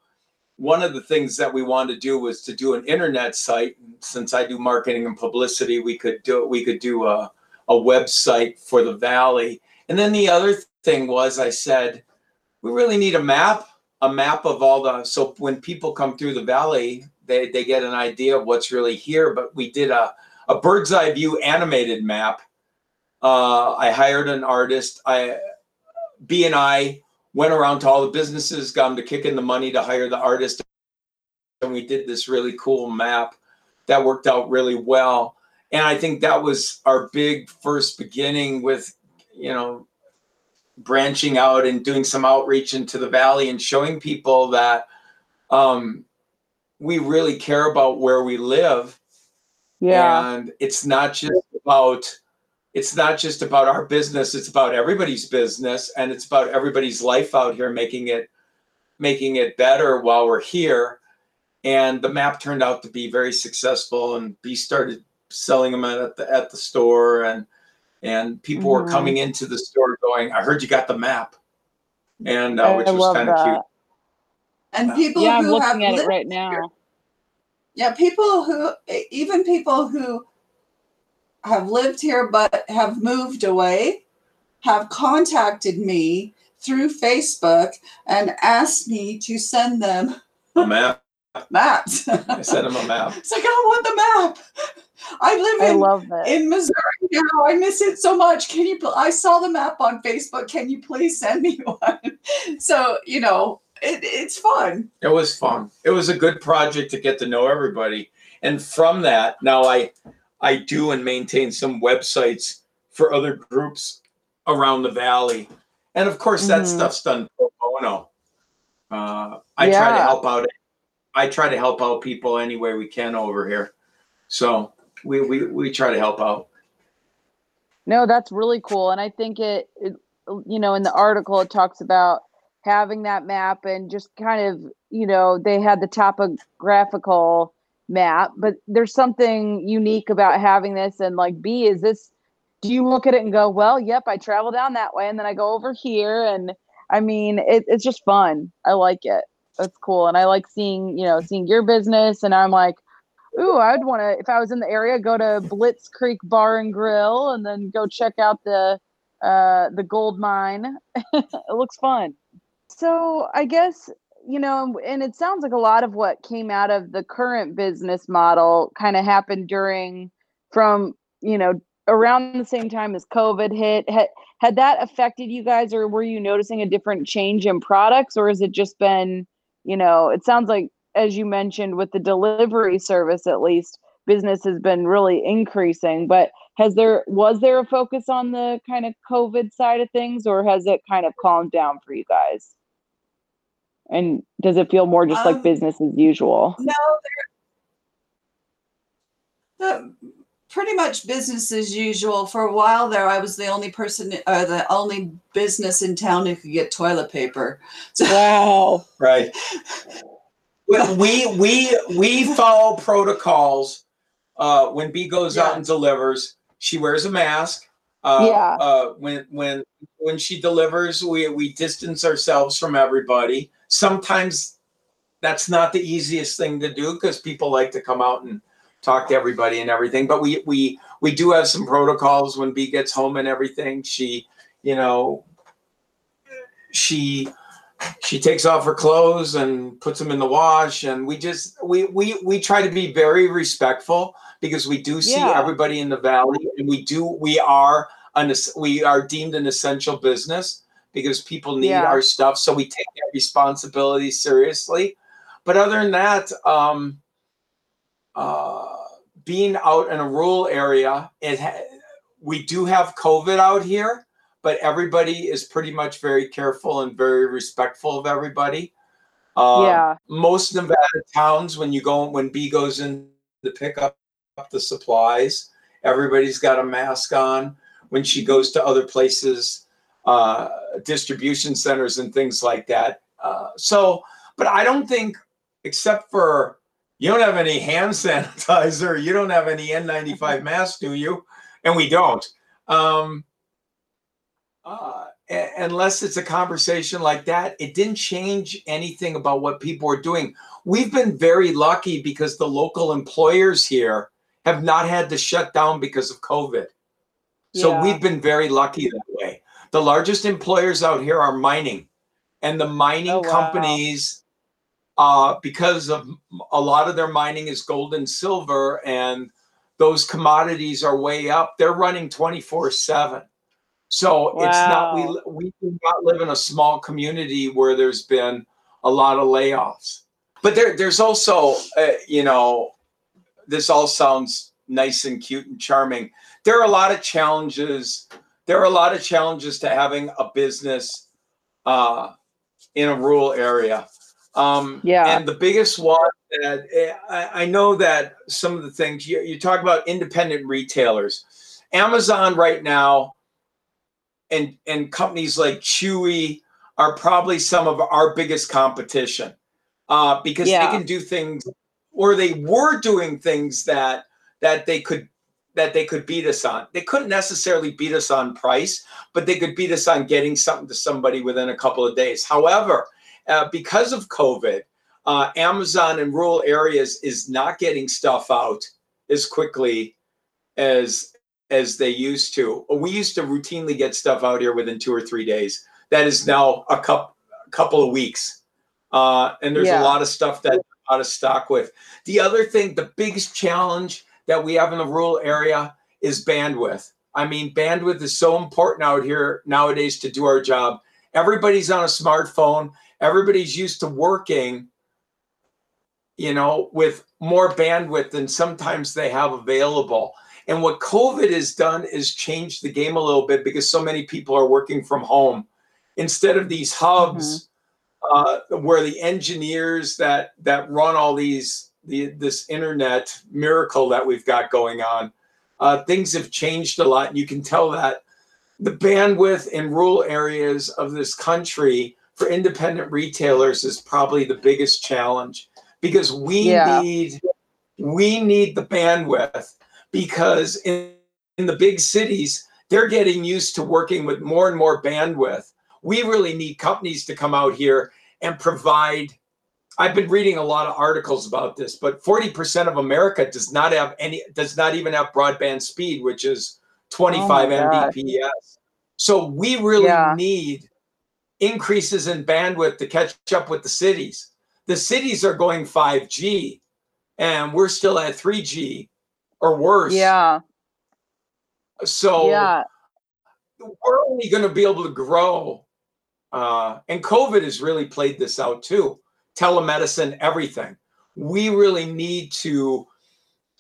C: one of the things that we wanted to do was to do an internet site. Since I do marketing and publicity, we could do we could do a a website for the valley. And then the other thing was I said, we really need a map, a map of all the so when people come through the valley, they, they get an idea of what's really here. But we did a, a bird's eye view animated map. Uh, I hired an artist. I B and I went around to all the businesses, got them to kick in the money to hire the artist, and we did this really cool map that worked out really well. And I think that was our big first beginning with, you know, branching out and doing some outreach into the valley and showing people that um, we really care about where we live.
A: Yeah.
C: And it's not just about it's not just about our business, it's about everybody's business and it's about everybody's life out here making it making it better while we're here. And the map turned out to be very successful and B started selling them at the at the store and and people mm-hmm. were coming into the store going, "I heard you got the map," and uh, which was kind of cute.
B: And people
A: yeah,
B: who
A: I'm looking
B: have
A: at it right now. Here,
B: yeah, people who even people who have lived here but have moved away have contacted me through Facebook and asked me to send them
C: a map.
B: Maps.
C: I sent them a map.
B: It's like I want the map. I live
A: I
B: in,
A: love
B: in Missouri now. I miss it so much. Can you? I saw the map on Facebook. Can you please send me one? So you know, it, it's fun.
C: It was fun. It was a good project to get to know everybody, and from that, now I I do and maintain some websites for other groups around the valley, and of course that mm-hmm. stuff's done pro bono. Uh, I yeah. try to help out. I try to help out people any way we can over here. So we we we try to help out.
A: No, that's really cool, and I think it, it you know in the article it talks about having that map and just kind of you know they had the topographical map but there's something unique about having this and like b is this do you look at it and go well yep i travel down that way and then i go over here and i mean it, it's just fun i like it that's cool and i like seeing you know seeing your business and i'm like ooh, I'd want to, if I was in the area, go to Blitz Creek Bar and Grill and then go check out the, uh, the gold mine. it looks fun. So I guess, you know, and it sounds like a lot of what came out of the current business model kind of happened during, from, you know, around the same time as COVID hit. Had, had that affected you guys or were you noticing a different change in products or has it just been, you know, it sounds like as you mentioned with the delivery service at least business has been really increasing but has there was there a focus on the kind of covid side of things or has it kind of calmed down for you guys? And does it feel more just um, like business as usual?
B: no the, pretty much business as usual. For a while there i was the only person or uh, the only business in town who could get toilet paper.
A: So, wow.
C: Right we we we follow protocols. Uh, when B goes yeah. out and delivers, she wears a mask. Uh, yeah. Uh, when when when she delivers, we we distance ourselves from everybody. Sometimes that's not the easiest thing to do because people like to come out and talk to everybody and everything. But we we we do have some protocols when B gets home and everything. She, you know, she she takes off her clothes and puts them in the wash and we just we we we try to be very respectful because we do see yeah. everybody in the valley and we do we are an we are deemed an essential business because people need yeah. our stuff so we take that responsibility seriously but other than that um uh being out in a rural area it ha- we do have covid out here but everybody is pretty much very careful and very respectful of everybody.
A: Um, yeah.
C: Most Nevada towns, when you go, when B goes in to pick up the supplies, everybody's got a mask on. When she goes to other places, uh, distribution centers and things like that. Uh, so, but I don't think, except for you don't have any hand sanitizer, you don't have any N95 masks, do you? And we don't. Um, uh, unless it's a conversation like that, it didn't change anything about what people are doing. We've been very lucky because the local employers here have not had to shut down because of COVID. So yeah. we've been very lucky that way. The largest employers out here are mining, and the mining oh, wow. companies, uh, because of a lot of their mining is gold and silver, and those commodities are way up. They're running twenty four seven. So wow. it's not we we do not live in a small community where there's been a lot of layoffs. But there there's also uh, you know this all sounds nice and cute and charming. There are a lot of challenges there are a lot of challenges to having a business uh, in a rural area. Um, yeah. And the biggest one that eh, I, I know that some of the things you, you talk about independent retailers, Amazon right now, and and companies like Chewy are probably some of our biggest competition uh, because yeah. they can do things, or they were doing things that that they could that they could beat us on. They couldn't necessarily beat us on price, but they could beat us on getting something to somebody within a couple of days. However, uh, because of COVID, uh, Amazon in rural areas is not getting stuff out as quickly as as they used to. We used to routinely get stuff out here within two or three days. That is now a couple a couple of weeks, uh, and there's yeah. a lot of stuff that out of stock with. The other thing, the biggest challenge that we have in the rural area is bandwidth. I mean, bandwidth is so important out here nowadays to do our job. Everybody's on a smartphone. Everybody's used to working, you know, with more bandwidth than sometimes they have available. And what COVID has done is changed the game a little bit because so many people are working from home. Instead of these hubs mm-hmm. uh, where the engineers that that run all these the this internet miracle that we've got going on. Uh, things have changed a lot, and you can tell that the bandwidth in rural areas of this country for independent retailers is probably the biggest challenge because we yeah. need we need the bandwidth because in, in the big cities they're getting used to working with more and more bandwidth we really need companies to come out here and provide I've been reading a lot of articles about this, but 40% of America does not have any, does not even have broadband speed, which is 25 oh Mbps. So we really yeah. need increases in bandwidth to catch up with the cities. The cities are going 5G and we're still at 3G or worse.
A: Yeah.
C: So yeah. we're only going to be able to grow. Uh, and COVID has really played this out too telemedicine, everything. We really need to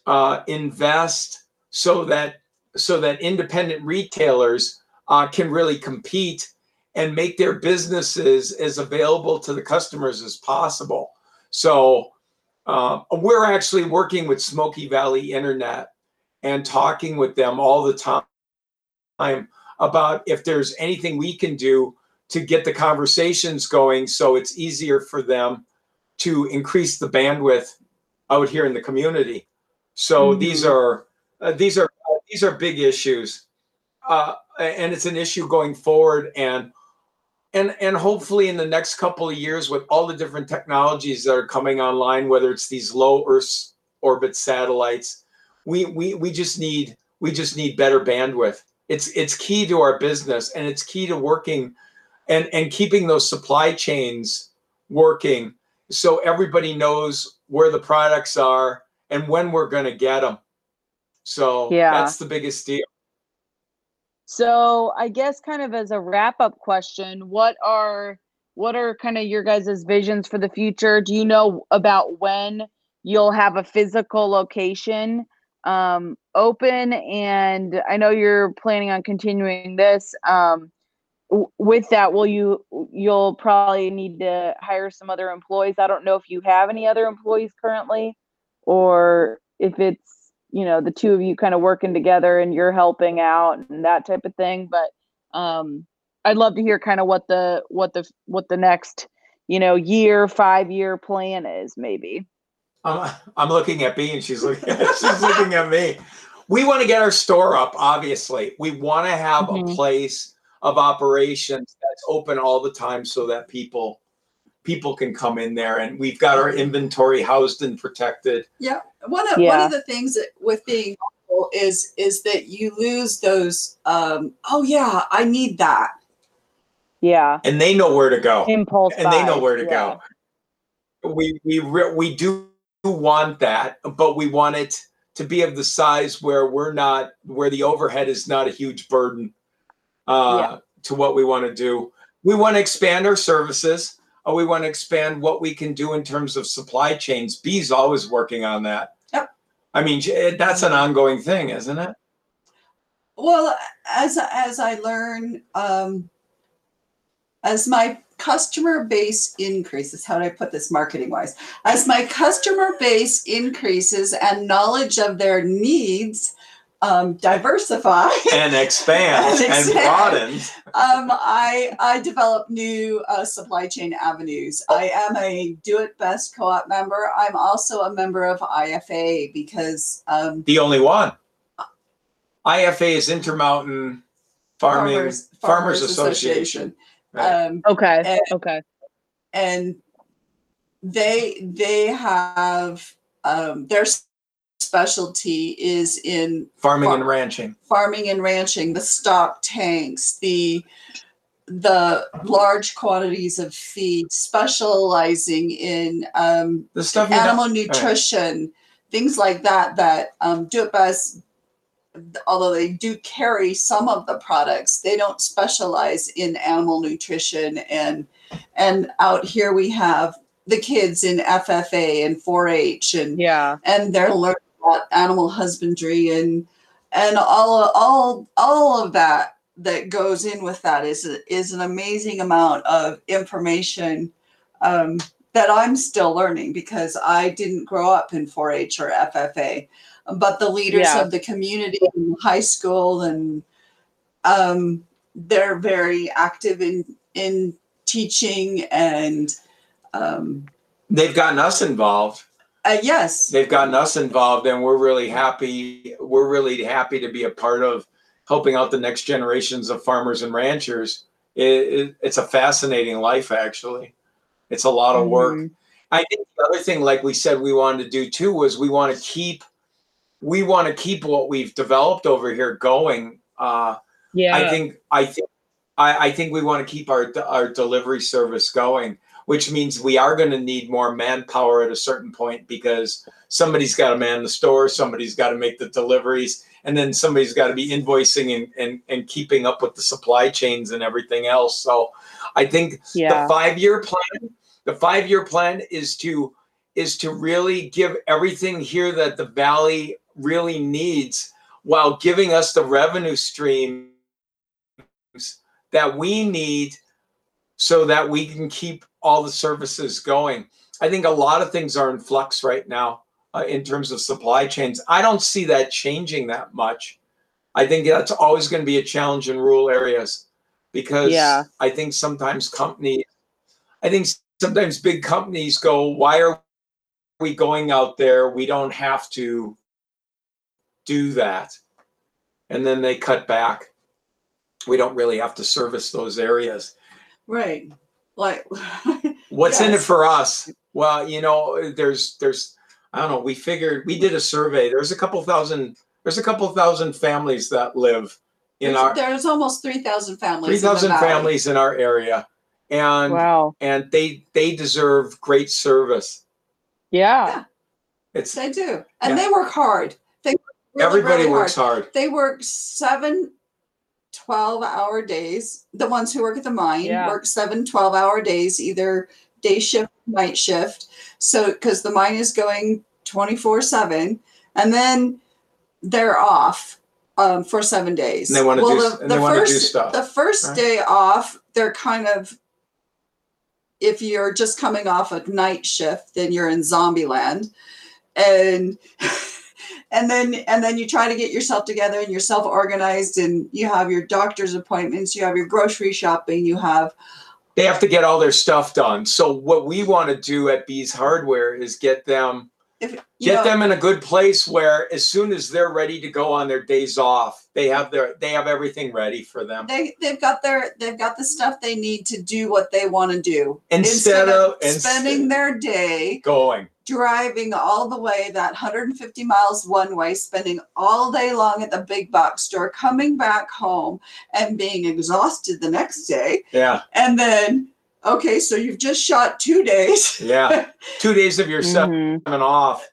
C: uh, invest so that so that independent retailers uh, can really compete and make their businesses as available to the customers as possible. So uh, we're actually working with Smoky Valley Internet and talking with them all the time about if there's anything we can do to get the conversations going so it's easier for them to increase the bandwidth out here in the community. So mm-hmm. these are uh, these are these are big issues, uh, and it's an issue going forward. And and and hopefully in the next couple of years, with all the different technologies that are coming online, whether it's these low Earth orbit satellites, we we we just need we just need better bandwidth. It's it's key to our business, and it's key to working and and keeping those supply chains working so everybody knows where the products are and when we're going to get them. So yeah. that's the biggest deal.
A: So I guess kind of as a wrap up question, what are what are kind of your guys' visions for the future? Do you know about when you'll have a physical location um, open? And I know you're planning on continuing this. Um, with that will you you'll probably need to hire some other employees i don't know if you have any other employees currently or if it's you know the two of you kind of working together and you're helping out and that type of thing but um I'd love to hear kind of what the what the what the next you know year five year plan is maybe.
C: I'm I'm looking at B and she's looking she's looking at me. We want to get our store up. Obviously, we want to have mm-hmm. a place of operations that's open all the time so that people people can come in there and we've got our inventory housed and protected.
B: Yeah. One of yeah. one of the things that with being is is that you lose those um oh yeah, I need that.
A: Yeah.
C: And they know where to go.
A: Impulse.
C: And they know where to yeah. go. We we we do want that, but we want it to be of the size where we're not where the overhead is not a huge burden uh, yeah. to what we want to do. We want to expand our services. Uh, we want to expand what we can do in terms of supply chains. B's always working on that.
B: Yep.
C: I mean, that's an ongoing thing, isn't it?
B: Well, as as I learn, um, as my customer base increases, how do I put this marketing wise? As my customer base increases and knowledge of their needs um, diversify
C: and expand and, and broaden.
B: Um, I I develop new uh, supply chain avenues. I am a Do It Best co-op member. I'm also a member of IFA because um,
C: the only one. IFA is Intermountain Farming Farmers, Farmers, Farmers Association.
B: Association. Right.
A: Um, okay. And, okay.
B: And they they have um, their specialty is in
C: farming and ranching.
B: Farming and ranching, the stock tanks, the the large quantities of feed, specializing in um,
C: the stuff
B: animal nutrition, right. things like that. That um, do it best. Although they do carry some of the products, they don't specialize in animal nutrition and and out here we have the kids in FFA and 4-H and
A: yeah
B: and they're learning about animal husbandry and and all all all of that that goes in with that is is an amazing amount of information um, that I'm still learning because I didn't grow up in 4-H or FFA, but the leaders yeah. of the community in high school and um, they're very active in in teaching and um,
C: they've gotten us involved
B: uh, yes.
C: They've gotten us involved, and we're really happy. We're really happy to be a part of helping out the next generations of farmers and ranchers. It, it, it's a fascinating life, actually. It's a lot of work. Mm-hmm. I think the other thing, like we said, we wanted to do too was we want to keep we want to keep what we've developed over here going. Uh,
A: yeah,
C: I think I think I, I think we want to keep our our delivery service going which means we are going to need more manpower at a certain point because somebody's got to man the store, somebody's got to make the deliveries, and then somebody's got to be invoicing and, and, and keeping up with the supply chains and everything else. So I think yeah. the five year plan, the five year plan is to is to really give everything here that the valley really needs while giving us the revenue streams that we need so that we can keep all the services going. I think a lot of things are in flux right now uh, in terms of supply chains. I don't see that changing that much. I think that's always going to be a challenge in rural areas because yeah. I think sometimes companies, I think sometimes big companies go, why are we going out there? We don't have to do that. And then they cut back. We don't really have to service those areas.
B: Right. Like
C: what's yes. in it for us? Well, you know, there's there's I don't know, we figured we did a survey. There's a couple thousand there's a couple thousand families that live in
B: there's,
C: our
B: there's almost 3000 families
C: 3000 families in our area and
A: wow
C: and they they deserve great service
A: yeah, yeah.
C: it's
B: they do and yeah. they work hard they work
C: really, everybody really works hard.
B: hard they work seven 12 hour days. The ones who work at the mine yeah. work seven 12 hour days, either day shift, night shift. So, because the mine is going 24 7, and then they're off um, for seven days.
C: And they want to well, do, the, the first, do stuff.
B: The first right? day off, they're kind of, if you're just coming off a night shift, then you're in zombie land. And and then and then you try to get yourself together and yourself organized and you have your doctor's appointments you have your grocery shopping you have
C: they have to get all their stuff done. So what we want to do at B's hardware is get them if, get know, them in a good place where as soon as they're ready to go on their days off they have their they have everything ready for them.
B: They, they've got their they've got the stuff they need to do what they want to do
C: instead, instead of,
B: of spending instead their day
C: going
B: driving all the way that 150 miles one way, spending all day long at the big box store, coming back home and being exhausted the next day.
C: Yeah.
B: And then, okay, so you've just shot two days.
C: Yeah. Two days of your mm-hmm. seven off.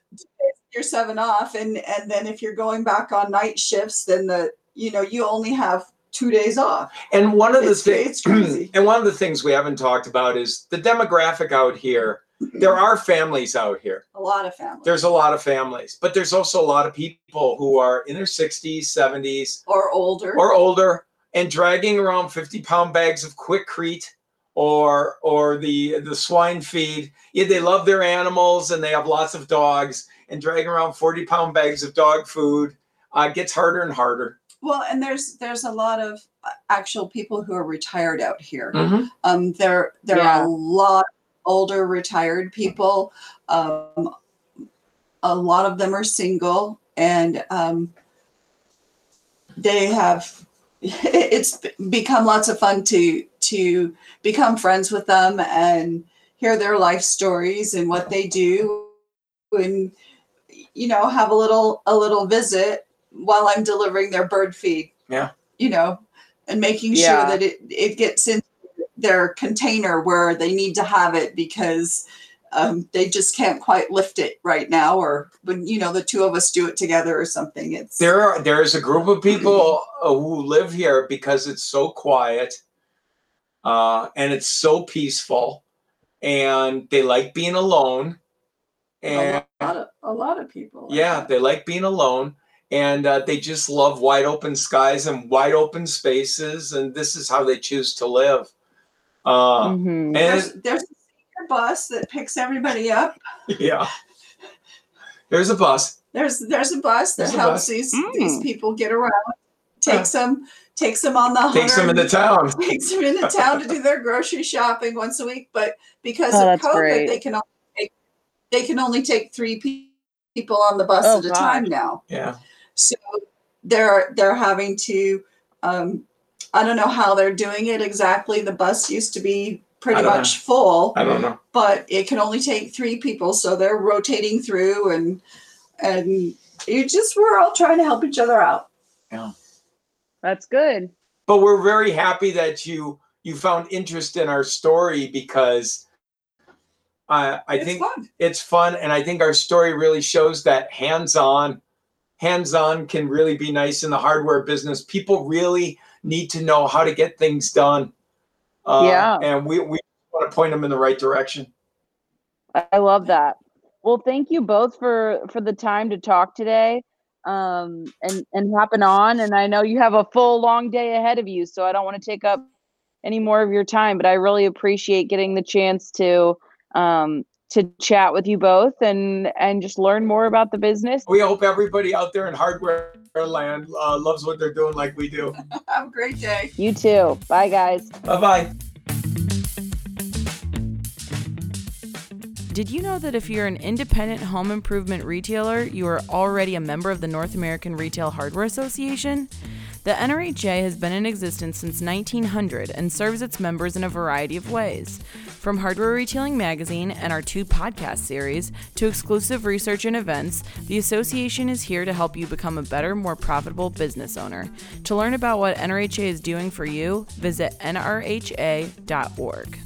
B: Your seven off. And and then if you're going back on night shifts, then the you know, you only have two days off.
C: And one of the things and one of the things we haven't talked about is the demographic out here there are families out here.
B: A lot of families.
C: There's a lot of families, but there's also a lot of people who are in their 60s, 70s,
B: or older,
C: or older, and dragging around 50 pound bags of Quikrete or or the the swine feed. Yeah, they love their animals and they have lots of dogs, and dragging around 40 pound bags of dog food uh, gets harder and harder.
B: Well, and there's there's a lot of uh, actual people who are retired out here. Mm-hmm. Um, there there yeah. are a lot older retired people. Um, a lot of them are single and um, they have it's become lots of fun to to become friends with them and hear their life stories and what they do and you know have a little a little visit while i'm delivering their bird feed
C: yeah
B: you know and making yeah. sure that it it gets in their container where they need to have it because um, they just can't quite lift it right now or when you know the two of us do it together or something it's
C: there are there's a group of people uh, who live here because it's so quiet uh, and it's so peaceful and they like being alone and
B: a lot of, a lot of people
C: like yeah that. they like being alone and uh, they just love wide open skies and wide open spaces and this is how they choose to live uh, mm-hmm.
B: and there's, there's a bus that picks everybody up.
C: Yeah. There's a bus.
B: There's there's a bus that there's helps bus. these mm. these people get around. Takes uh, them takes them on the
C: takes them into town.
B: Takes them into town to do their grocery shopping once a week. But because oh, of COVID, great. they can only take, they can only take three people on the bus oh, at a time now.
C: Yeah.
B: So they're they're having to um, I don't know how they're doing it exactly. The bus used to be pretty much
C: know.
B: full.
C: I don't know.
B: But it can only take three people, so they're rotating through and and you just we're all trying to help each other out.
C: Yeah.
A: That's good.
C: But we're very happy that you you found interest in our story because I I it's think fun. it's fun and I think our story really shows that hands-on hands-on can really be nice in the hardware business. People really need to know how to get things done.
A: Uh, yeah.
C: And we, we want to point them in the right direction.
A: I love that. Well, thank you both for for the time to talk today um, and and hopping on. And I know you have a full long day ahead of you, so I don't want to take up any more of your time. But I really appreciate getting the chance to um, to chat with you both and and just learn more about the business.
C: We hope everybody out there in hardware land uh, loves what they're doing like we do.
B: Have a great day.
A: You too. Bye, guys.
C: Bye bye.
D: Did you know that if you're an independent home improvement retailer, you are already a member of the North American Retail Hardware Association? The NRHA has been in existence since 1900 and serves its members in a variety of ways. From Hardware Retailing Magazine and our two podcast series to exclusive research and events, the association is here to help you become a better, more profitable business owner. To learn about what NRHA is doing for you, visit nrha.org.